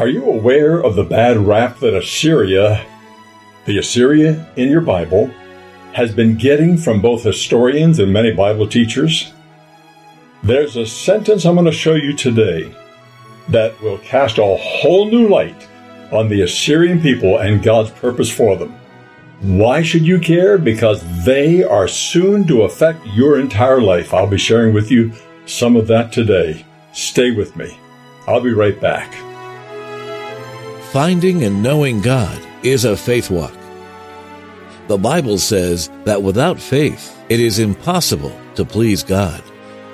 Are you aware of the bad rap that Assyria, the Assyria in your Bible, has been getting from both historians and many Bible teachers? There's a sentence I'm going to show you today that will cast a whole new light on the Assyrian people and God's purpose for them. Why should you care? Because they are soon to affect your entire life. I'll be sharing with you some of that today. Stay with me. I'll be right back. Finding and knowing God is a faith walk. The Bible says that without faith, it is impossible to please God.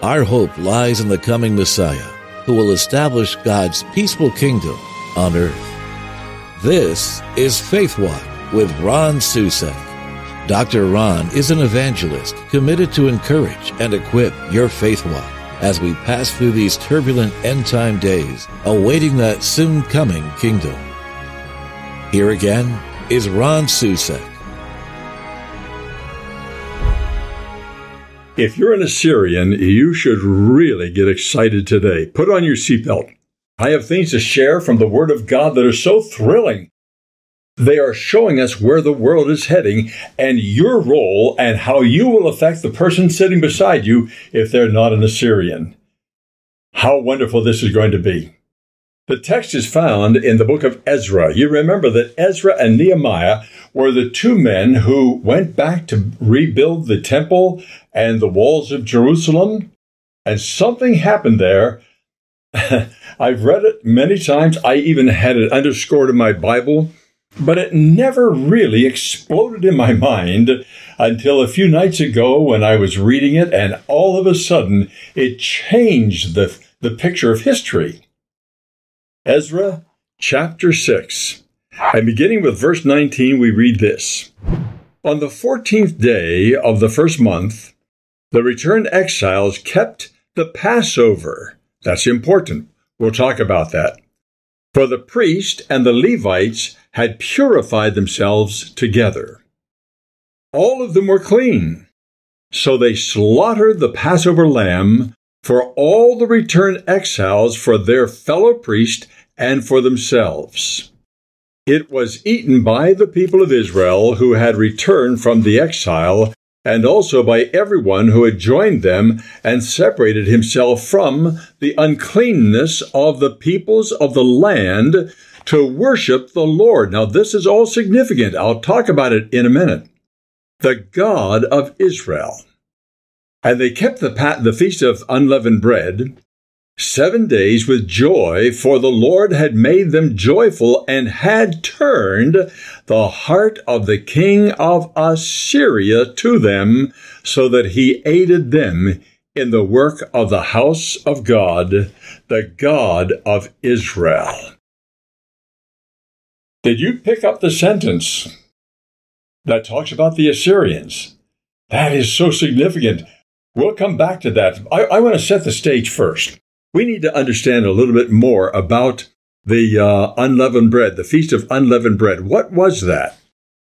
Our hope lies in the coming Messiah, who will establish God's peaceful kingdom on earth. This is Faith Walk with Ron Susek. Dr. Ron is an evangelist committed to encourage and equip your faith walk as we pass through these turbulent end time days, awaiting that soon coming kingdom. Here again is Ron Susek. If you're an Assyrian, you should really get excited today. Put on your seatbelt. I have things to share from the Word of God that are so thrilling. They are showing us where the world is heading and your role and how you will affect the person sitting beside you if they're not an Assyrian. How wonderful this is going to be. The text is found in the book of Ezra. You remember that Ezra and Nehemiah were the two men who went back to rebuild the temple and the walls of Jerusalem. And something happened there. I've read it many times. I even had it underscored in my Bible, but it never really exploded in my mind until a few nights ago when I was reading it, and all of a sudden it changed the, the picture of history. Ezra chapter 6. And beginning with verse 19, we read this On the 14th day of the first month, the returned exiles kept the Passover. That's important. We'll talk about that. For the priest and the Levites had purified themselves together. All of them were clean. So they slaughtered the Passover lamb for all the returned exiles for their fellow priest and for themselves. It was eaten by the people of Israel who had returned from the exile, and also by everyone who had joined them and separated himself from the uncleanness of the peoples of the land to worship the Lord. Now, this is all significant. I'll talk about it in a minute. The God of Israel. And they kept the, the feast of unleavened bread seven days with joy, for the Lord had made them joyful and had turned the heart of the king of Assyria to them, so that he aided them in the work of the house of God, the God of Israel. Did you pick up the sentence that talks about the Assyrians? That is so significant. We'll come back to that. I, I want to set the stage first we need to understand a little bit more about the uh, unleavened bread, the Feast of Unleavened Bread. What was that?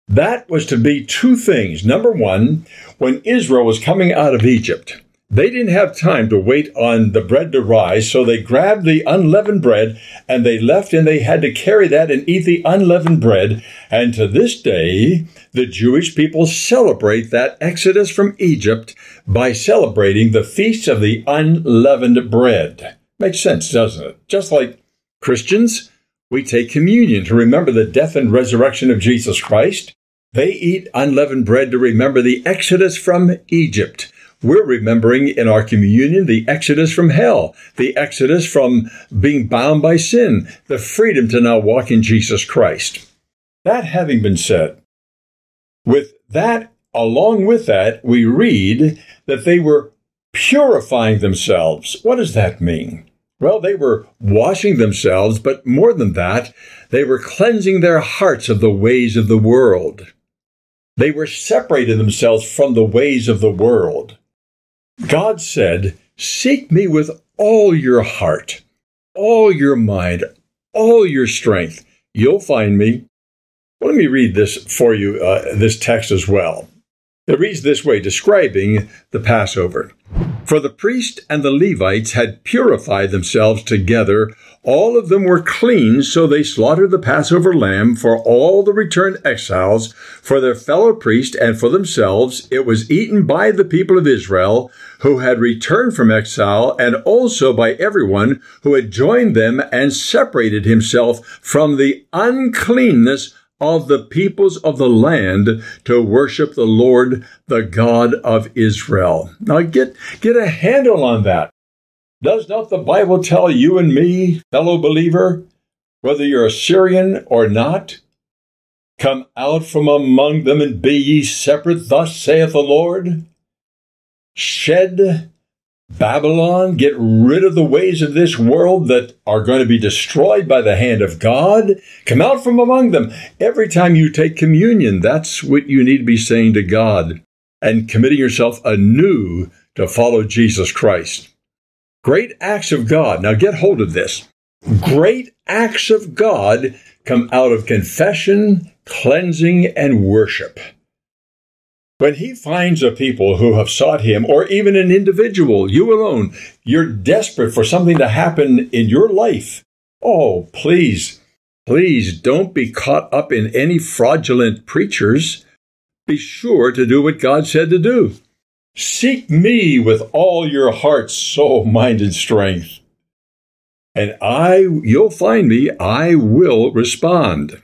That was to be two things. Number one, when Israel was coming out of Egypt, they didn't have time to wait on the bread to rise, so they grabbed the unleavened bread and they left and they had to carry that and eat the unleavened bread. And to this day, the Jewish people celebrate that exodus from Egypt by celebrating the feast of the unleavened bread. Makes sense, doesn't it? Just like Christians, we take communion to remember the death and resurrection of Jesus Christ. They eat unleavened bread to remember the exodus from Egypt. We're remembering in our communion the exodus from hell, the exodus from being bound by sin, the freedom to now walk in Jesus Christ. That having been said, with that, along with that, we read that they were purifying themselves. What does that mean? Well, they were washing themselves, but more than that, they were cleansing their hearts of the ways of the world. They were separating themselves from the ways of the world. God said, Seek me with all your heart, all your mind, all your strength. You'll find me. Well, let me read this for you, uh, this text as well. It reads this way, describing the Passover. For the priest and the Levites had purified themselves together. All of them were clean, so they slaughtered the Passover lamb for all the returned exiles, for their fellow priest and for themselves. It was eaten by the people of Israel who had returned from exile, and also by everyone who had joined them and separated himself from the uncleanness of the peoples of the land to worship the Lord, the God of Israel. Now get, get a handle on that. Does not the Bible tell you and me, fellow believer, whether you're Assyrian or not? Come out from among them and be ye separate, thus saith the Lord. Shed Babylon, get rid of the ways of this world that are going to be destroyed by the hand of God. Come out from among them. Every time you take communion, that's what you need to be saying to God and committing yourself anew to follow Jesus Christ. Great acts of God. Now get hold of this. Great acts of God come out of confession, cleansing, and worship. When he finds a people who have sought him, or even an individual, you alone, you're desperate for something to happen in your life. Oh, please, please don't be caught up in any fraudulent preachers. Be sure to do what God said to do. Seek me with all your heart, soul, mind, and strength. And I, you'll find me, I will respond.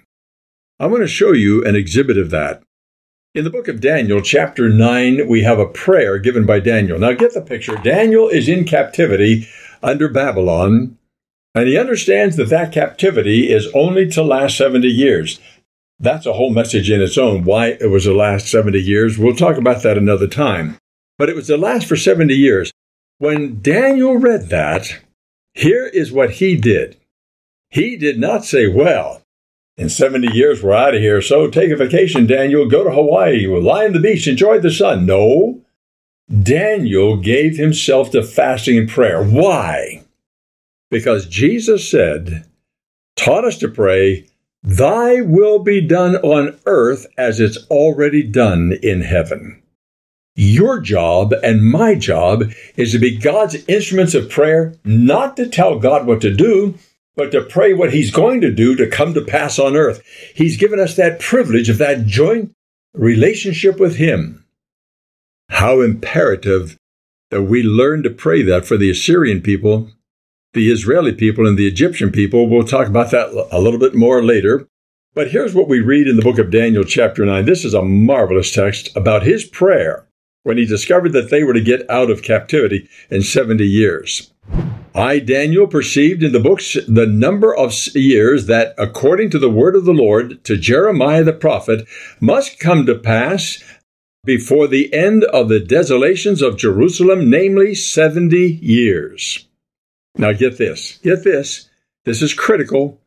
I'm going to show you an exhibit of that. In the book of Daniel, chapter 9, we have a prayer given by Daniel. Now get the picture. Daniel is in captivity under Babylon, and he understands that that captivity is only to last 70 years. That's a whole message in its own, why it was to last 70 years. We'll talk about that another time. But it was to last for 70 years. When Daniel read that, here is what he did. He did not say, well, in 70 years, we're out of here. So take a vacation, Daniel. Go to Hawaii. Lie on the beach. Enjoy the sun. No. Daniel gave himself to fasting and prayer. Why? Because Jesus said, taught us to pray, Thy will be done on earth as it's already done in heaven. Your job and my job is to be God's instruments of prayer, not to tell God what to do, but to pray what he's going to do to come to pass on earth. He's given us that privilege of that joint relationship with him. How imperative that we learn to pray that for the Assyrian people, the Israeli people, and the Egyptian people. We'll talk about that a little bit more later. But here's what we read in the book of Daniel, chapter 9. This is a marvelous text about his prayer when he discovered that they were to get out of captivity in 70 years. I, Daniel, perceived in the books the number of years that, according to the word of the Lord to Jeremiah the prophet, must come to pass before the end of the desolations of Jerusalem, namely 70 years. Now get this, get this. This is critical.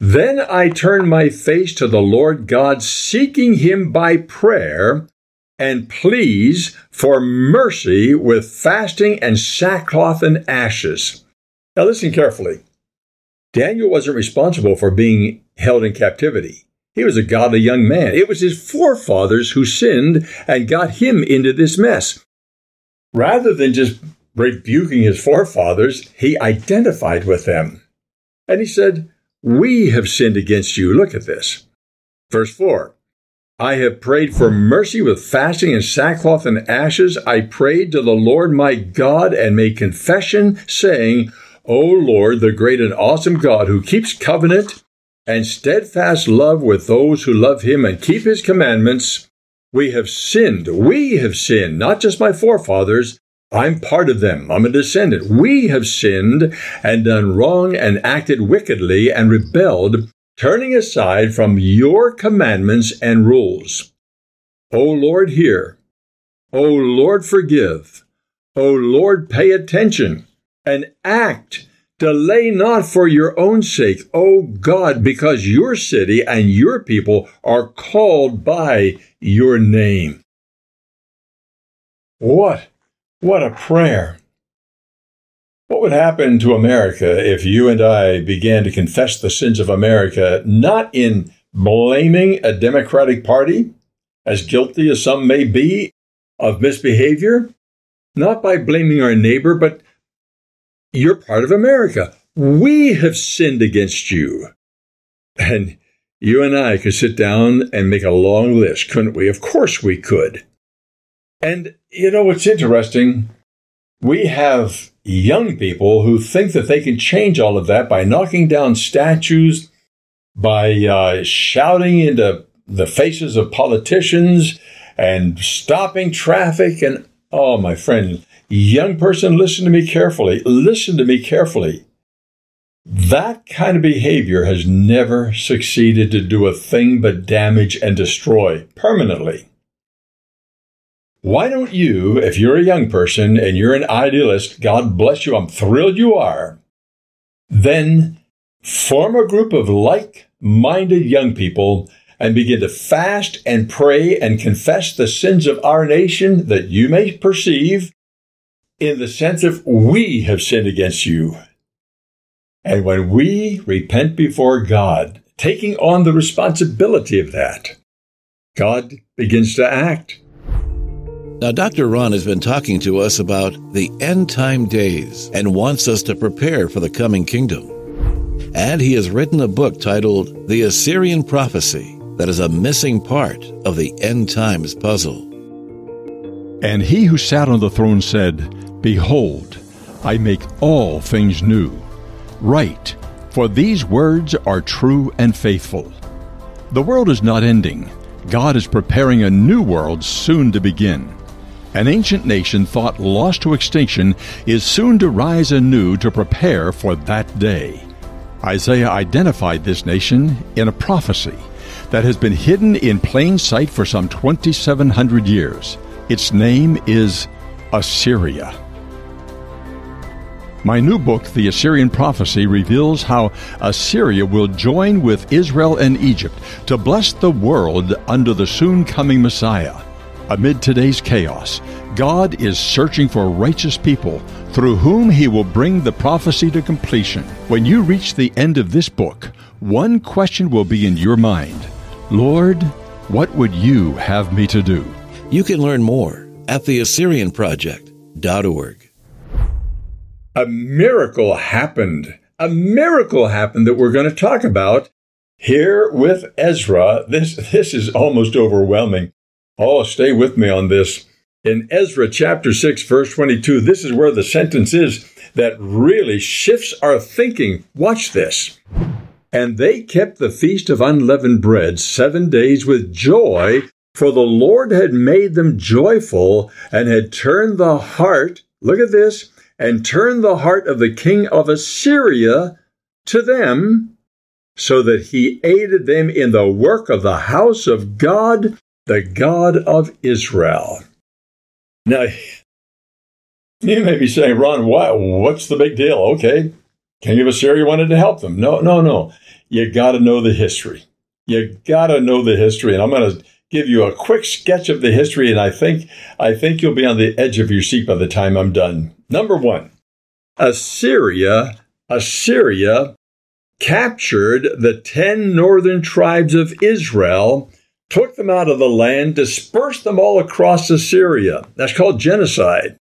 Then I turned my face to the Lord God, seeking him by prayer and pleas for mercy with fasting and sackcloth and ashes. Now, listen carefully. Daniel wasn't responsible for being held in captivity. He was a godly young man. It was his forefathers who sinned and got him into this mess. Rather than just rebuking his forefathers, he identified with them. And he said, We have sinned against you. Look at this. Verse 4 I have prayed for mercy with fasting and sackcloth and ashes. I prayed to the Lord my God and made confession, saying, O Lord, the great and awesome God who keeps covenant and steadfast love with those who love him and keep his commandments, we have sinned. We have sinned, not just my forefathers. I'm part of them. I'm a descendant. We have sinned and done wrong and acted wickedly and rebelled turning aside from your commandments and rules. O Lord, hear. O Lord, forgive. O Lord, pay attention and act. Delay not for your own sake, O God, because your city and your people are called by your name. What? What a prayer. What would happen to America if you and I began to confess the sins of America, not in blaming a Democratic Party, as guilty as some may be of misbehavior, not by blaming our neighbor, but you're part of America. We have sinned against you. And you and I could sit down and make a long list, couldn't we? Of course we could. And you know what's interesting? We have young people who think that they can change all of that by knocking down statues, by uh, shouting into the faces of politicians and stopping traffic. And oh, my friend, young person, listen to me carefully. Listen to me carefully. That kind of behavior has never succeeded to do a thing but damage and destroy permanently. Why don't you, if you're a young person and you're an idealist, God bless you, I'm thrilled you are, then form a group of like minded young people and begin to fast and pray and confess the sins of our nation that you may perceive in the sense of we have sinned against you. And when we repent before God, taking on the responsibility of that, God begins to act. Now, Dr. Ron has been talking to us about the end time days and wants us to prepare for the coming kingdom. And he has written a book titled The Assyrian Prophecy that is a missing part of the end times puzzle. And he who sat on the throne said, Behold, I make all things new. Write, for these words are true and faithful. The world is not ending. God is preparing a new world soon to begin. An ancient nation thought lost to extinction is soon to rise anew to prepare for that day. Isaiah identified this nation in a prophecy that has been hidden in plain sight for some 2,700 years. Its name is Assyria. My new book, The Assyrian Prophecy, reveals how Assyria will join with Israel and Egypt to bless the world under the soon coming Messiah. Amid today's chaos, God is searching for righteous people through whom he will bring the prophecy to completion. When you reach the end of this book, one question will be in your mind Lord, what would you have me to do? You can learn more at theassyrianproject.org. A miracle happened. A miracle happened that we're going to talk about here with Ezra. This, this is almost overwhelming. Oh, stay with me on this. In Ezra chapter 6, verse 22, this is where the sentence is that really shifts our thinking. Watch this. And they kept the feast of unleavened bread seven days with joy, for the Lord had made them joyful and had turned the heart, look at this, and turned the heart of the king of Assyria to them, so that he aided them in the work of the house of God the God of Israel. Now, you may be saying, Ron, why, what's the big deal? Okay, King of Assyria wanted to help them. No, no, no. You got to know the history. You got to know the history. And I'm going to give you a quick sketch of the history, and I think, I think you'll be on the edge of your seat by the time I'm done. Number one, Assyria, Assyria captured the 10 northern tribes of Israel took them out of the land, dispersed them all across Assyria. That's called genocide.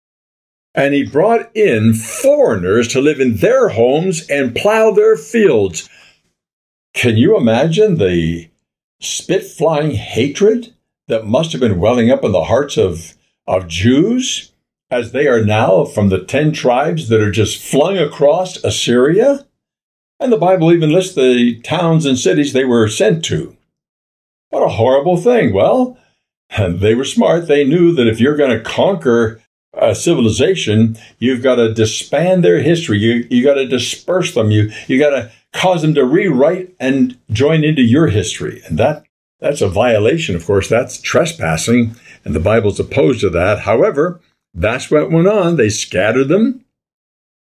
And he brought in foreigners to live in their homes and plow their fields. Can you imagine the spit flying hatred that must have been welling up in the hearts of, of Jews as they are now from the 10 tribes that are just flung across Assyria? And the Bible even lists the towns and cities they were sent to. What a horrible thing. Well, they were smart. They knew that if you're going to conquer a civilization, you've got to disband their history. You, you got to disperse them. You, you got to cause them to rewrite and join into your history. And that, that's a violation. Of course, that's trespassing. And the Bible's opposed to that. However, that's what went on. They scattered them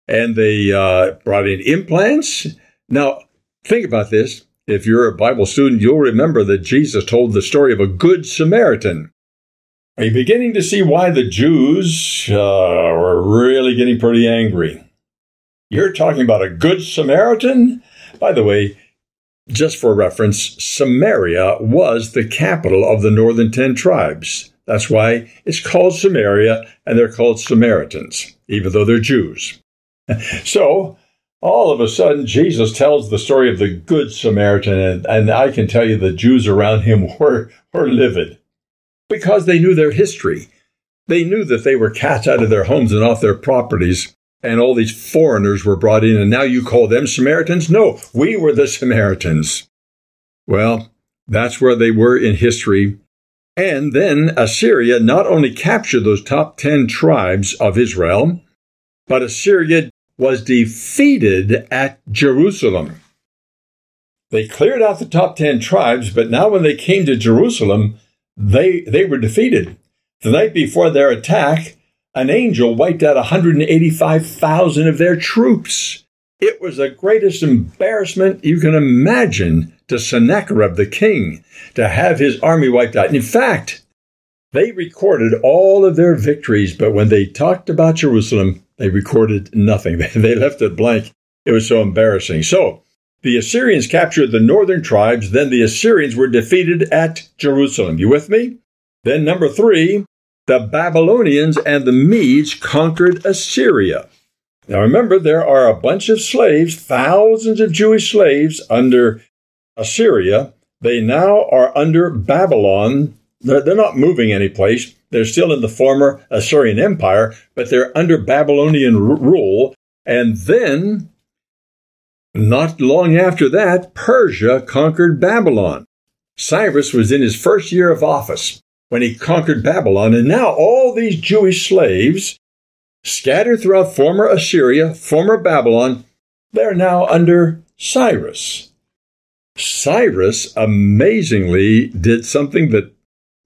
and they uh, brought in implants. Now, think about this. If you're a Bible student, you'll remember that Jesus told the story of a good Samaritan. Are you beginning to see why the Jews uh, were really getting pretty angry? You're talking about a good Samaritan? By the way, just for reference, Samaria was the capital of the northern ten tribes. That's why it's called Samaria and they're called Samaritans, even though they're Jews. so, all of a sudden, Jesus tells the story of the Good Samaritan, and, and I can tell you the Jews around him were, were livid because they knew their history. They knew that they were cast out of their homes and off their properties, and all these foreigners were brought in, and now you call them Samaritans? No, we were the Samaritans. Well, that's where they were in history. And then Assyria not only captured those top 10 tribes of Israel, but Assyria was defeated at Jerusalem. They cleared out the top 10 tribes, but now when they came to Jerusalem, they, they were defeated. The night before their attack, an angel wiped out 185,000 of their troops. It was the greatest embarrassment you can imagine to Sennacherib the king to have his army wiped out. In fact, they recorded all of their victories, but when they talked about Jerusalem, they recorded nothing. They left it blank. It was so embarrassing. So, the Assyrians captured the northern tribes, then the Assyrians were defeated at Jerusalem. You with me? Then, number three, the Babylonians and the Medes conquered Assyria. Now remember, there are a bunch of slaves, thousands of Jewish slaves under Assyria. They now are under Babylon. They're, not moving anyplace. They're still in the former Assyrian Empire, but they're under Babylonian r- rule. And then, not long after that, Persia conquered Babylon. Cyrus was in his first year of office when he conquered Babylon, and now all these Jewish slaves, scattered throughout former Assyria, former Babylon, they're now under Cyrus. Cyrus amazingly did something that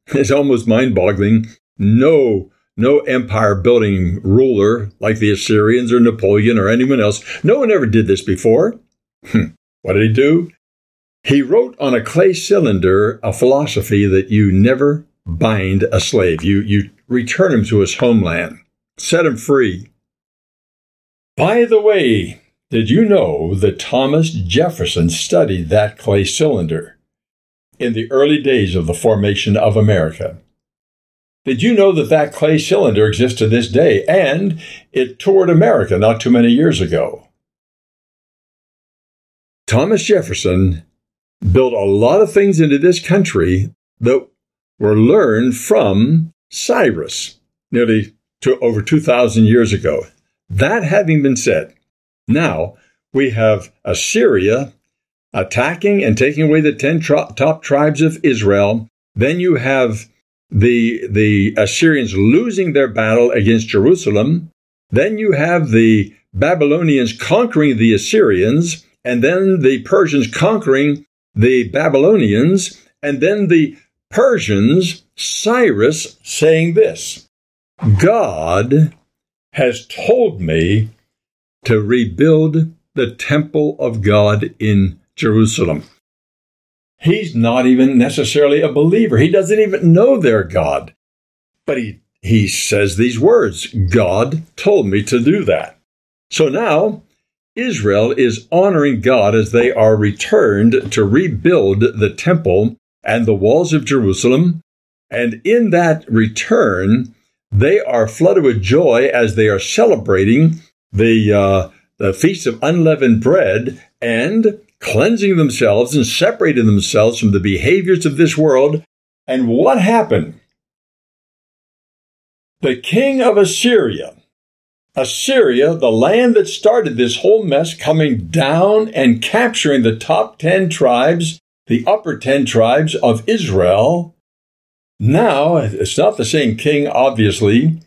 is almost mind boggling. No, no empire building ruler like the Assyrians or Napoleon or anyone else. No one ever did this before. Hmm. what did he do? He wrote on a clay cylinder a philosophy that you never bind a slave. You, you return him to his homeland, set him free. By the way, did you know that Thomas Jefferson studied that clay cylinder in the early days of the formation of America? Did you know that that clay cylinder exists to this day and it toured America not too many years ago? Thomas Jefferson built a lot of things into this country that were learned from Cyrus nearly to over 2,000 years ago. That having been said, now we have Assyria attacking and taking away the 10 top tribes of Israel. Then you have the, the Assyrians losing their battle against Jerusalem. Then you have the Babylonians conquering the Assyrians, and then the Persians conquering the Babylonians, and then the Persians, Cyrus saying this God has told me to rebuild the temple of God in Jerusalem. He's not even necessarily a believer. He doesn't even know their God. But he, he says these words God told me to do that. So now Israel is honoring God as they are returned to rebuild the temple and the walls of Jerusalem. And in that return, they are flooded with joy as they are celebrating the, uh, the Feast of Unleavened Bread and cleansing themselves and separating themselves from the behaviors of this world. And what happened? The king of Assyria, Assyria, the land that started this whole mess, coming down and capturing the top 10 tribes the upper 10 tribes of Israel. Now, it's not the same king, obviously.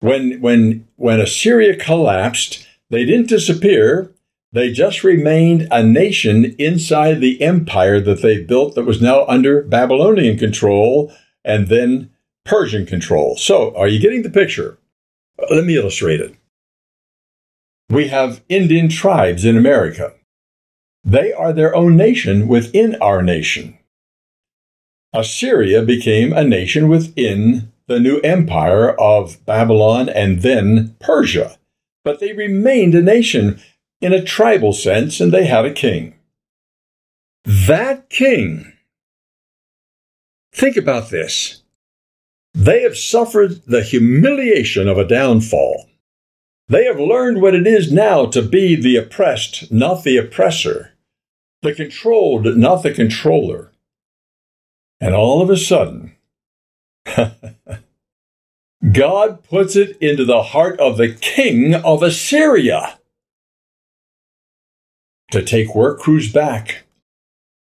When, when, when Assyria collapsed, they didn't disappear. They just remained a nation inside the empire that they built that was now under Babylonian control and then Persian control. So, are you getting the picture? Let me illustrate it. We have Indian tribes in America. They are their own nation within our nation. Assyria became a nation within the new empire of Babylon and then Persia, but they remained a nation in a tribal sense and they had a king. That king, think about this. They have suffered the humiliation of a downfall. They have learned what it is now to be the oppressed, not the oppressor, the controlled, not the controller. And all of a sudden, God puts it into the heart of the king of Assyria to take work crews back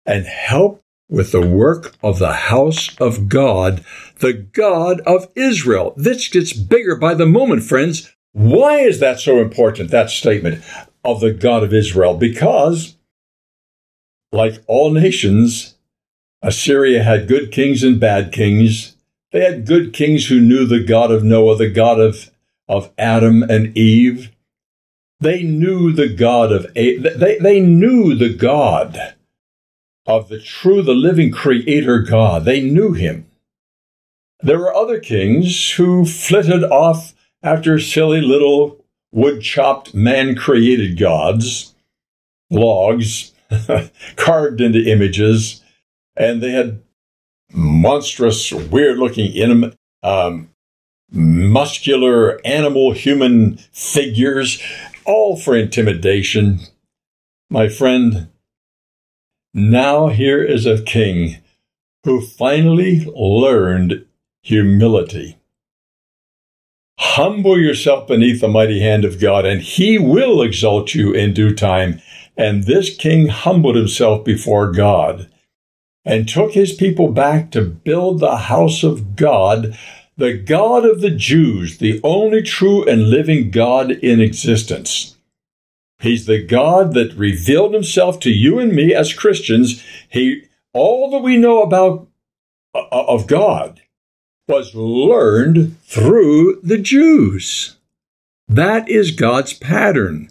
and help with the work of the house of God, the God of Israel. This gets bigger by the moment, friends. Why is that so important, that statement of the God of Israel? Because, like all nations, Assyria had good kings and bad kings. They had good kings who knew the God of Noah, the God of, of Adam and Eve. They knew the God of a- they, they knew the God of the true, the living creator God. They knew him. There were other kings who flitted off after silly little wood chopped man created gods, logs, carved into images, and they had monstrous, weird looking, um, muscular animal human figures, all for intimidation. My friend, now here is a king who finally learned humility. Humble yourself beneath the mighty hand of God, and he will exalt you in due time. And this king humbled himself before God and took his people back to build the house of God, the God of the Jews, the only true and living God in existence. He's the God that revealed himself to you and me as Christians. He, all that we know about uh, of God was learned through the Jews. That is God's pattern.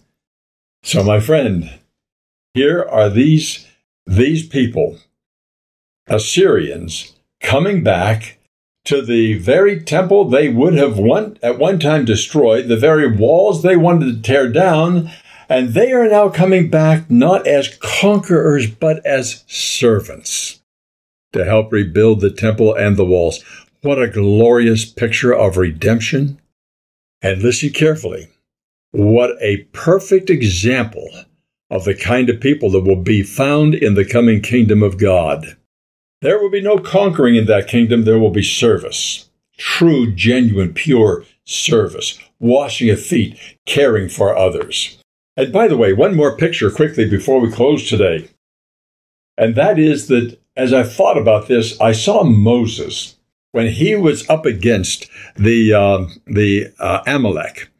So, my friend, here are these, these people, Assyrians, coming back to the very temple they would have one, at one time destroyed, the very walls they wanted to tear down, and they are now coming back not as conquerors, but as servants to help rebuild the temple and the walls. What a glorious picture of redemption. And listen carefully. What a perfect example of the kind of people that will be found in the coming kingdom of God. There will be no conquering in that kingdom, there will be service. True, genuine, pure service, washing of feet, caring for others. And by the way, one more picture quickly before we close today. And that is that as I thought about this, I saw Moses when he was up against the uh, the uh, Amalek,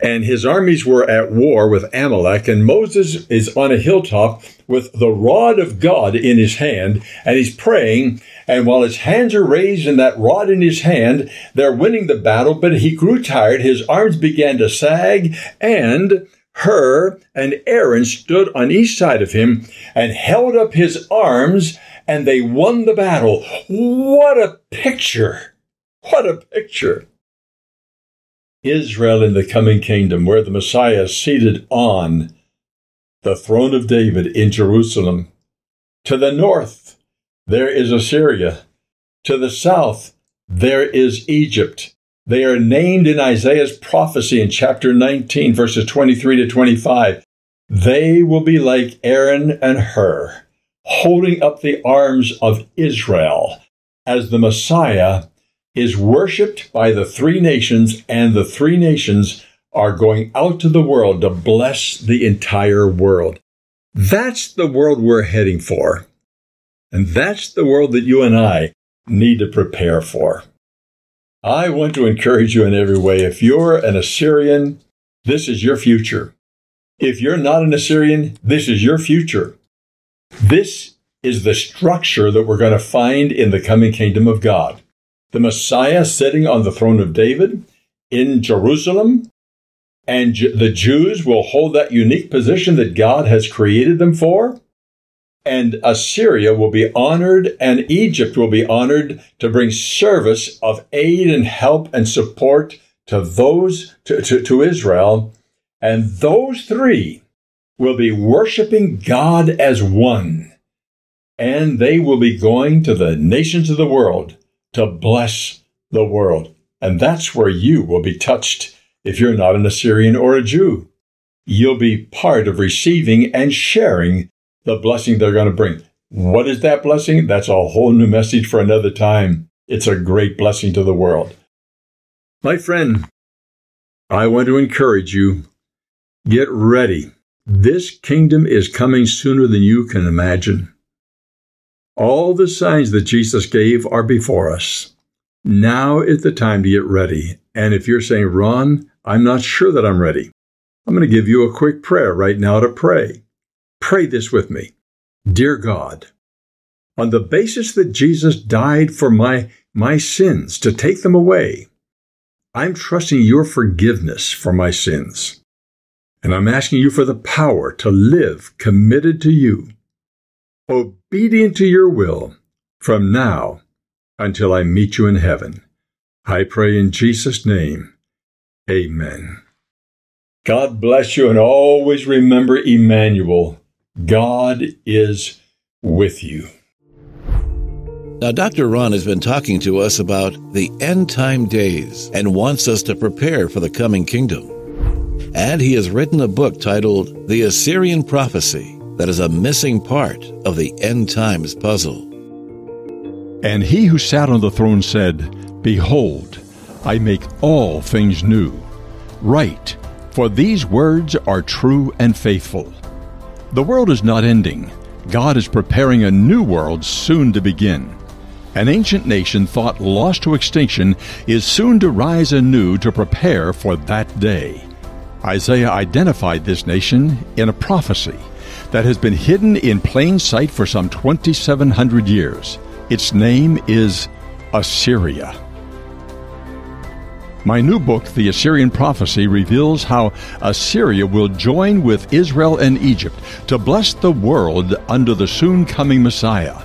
and his armies were at war with Amalek, and Moses is on a hilltop with the rod of God in his hand, and he's praying. And while his hands are raised and that rod in his hand, they're winning the battle. But he grew tired; his arms began to sag, and Hur and Aaron stood on each side of him and held up his arms and they won the battle. What a picture! What a picture! Israel in the coming kingdom, where the Messiah is seated on the throne of David in Jerusalem. To the north, there is Assyria. To the south, there is Egypt. They are named in Isaiah's prophecy in chapter 19, verses 23 to 25. They will be like Aaron and Hur holding up the arms of Israel as the Messiah is worshiped by the three nations, and the three nations are going out to the world to bless the entire world. That's the world we're heading for. And that's the world that you and I need to prepare for. I want to encourage you in every way. If you're an Assyrian, this is your future. If you're not an Assyrian, this is your future. This is the structure that we're going to find in the coming kingdom of God. The Messiah sitting on the throne of David in Jerusalem, and the Jews will hold that unique position that God has created them for. And Assyria will be honored, and Egypt will be honored to bring service of aid and help and support to those, to, to, to Israel. And those three will be worshiping God as one and they will be going to the nations of the world to bless the world. And that's where you will be touched if you're not an Assyrian or a Jew. You'll be part of receiving and sharing the blessing they're going to bring. What is that blessing? That's a whole new message for another time. It's a great blessing to the world. My friend, I want to encourage you get ready. This kingdom is coming sooner than you can imagine. All the signs that Jesus gave are before us. Now is the time to get ready. And if you're saying, Ron, I'm not sure that I'm ready, I'm going to give you a quick prayer right now to pray. Pray this with me. Dear God, on the basis that Jesus died for my, my sins to take them away, I'm trusting your forgiveness for my sins. And I'm asking you for the power to live committed to you, obedient to your will from now until I meet you in heaven. I pray in Jesus' name. Amen. God bless you and always remember Emmanuel. God is with you. Now, Dr. Ron has been talking to us about the end time days and wants us to prepare for the coming kingdom. And he has written a book titled The Assyrian Prophecy that is a missing part of the end times puzzle. And he who sat on the throne said, Behold, I make all things new. Write, for these words are true and faithful. The world is not ending. God is preparing a new world soon to begin. An ancient nation thought lost to extinction is soon to rise anew to prepare for that day. Isaiah identified this nation in a prophecy that has been hidden in plain sight for some 2,700 years. Its name is Assyria. My new book, The Assyrian Prophecy, reveals how Assyria will join with Israel and Egypt to bless the world under the soon coming Messiah.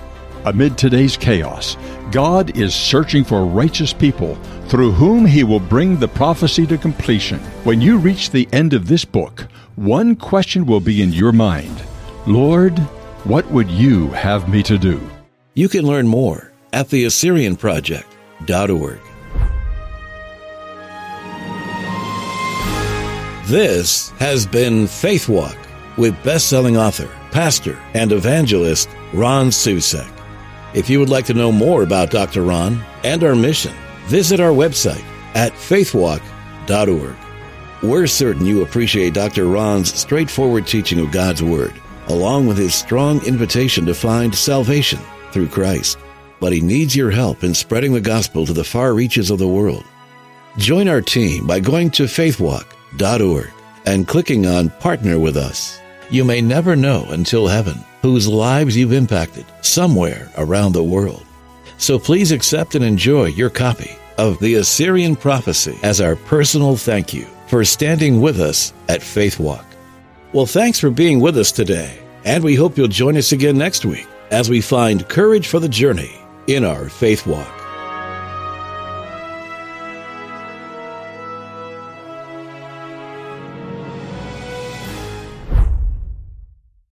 Amid today's chaos, God is searching for righteous people through whom he will bring the prophecy to completion. When you reach the end of this book, one question will be in your mind Lord, what would you have me to do? You can learn more at theassyrianproject.org. This has been Faith Walk with best-selling author, pastor, and evangelist Ron Susek. If you would like to know more about Dr. Ron and our mission, visit our website at faithwalk.org. We're certain you appreciate Dr. Ron's straightforward teaching of God's Word, along with his strong invitation to find salvation through Christ. But he needs your help in spreading the gospel to the far reaches of the world. Join our team by going to faithwalk.org and clicking on Partner with Us. You may never know until heaven whose lives you've impacted somewhere around the world. So please accept and enjoy your copy of The Assyrian Prophecy as our personal thank you for standing with us at Faith Walk. Well, thanks for being with us today, and we hope you'll join us again next week as we find courage for the journey in our faith walk.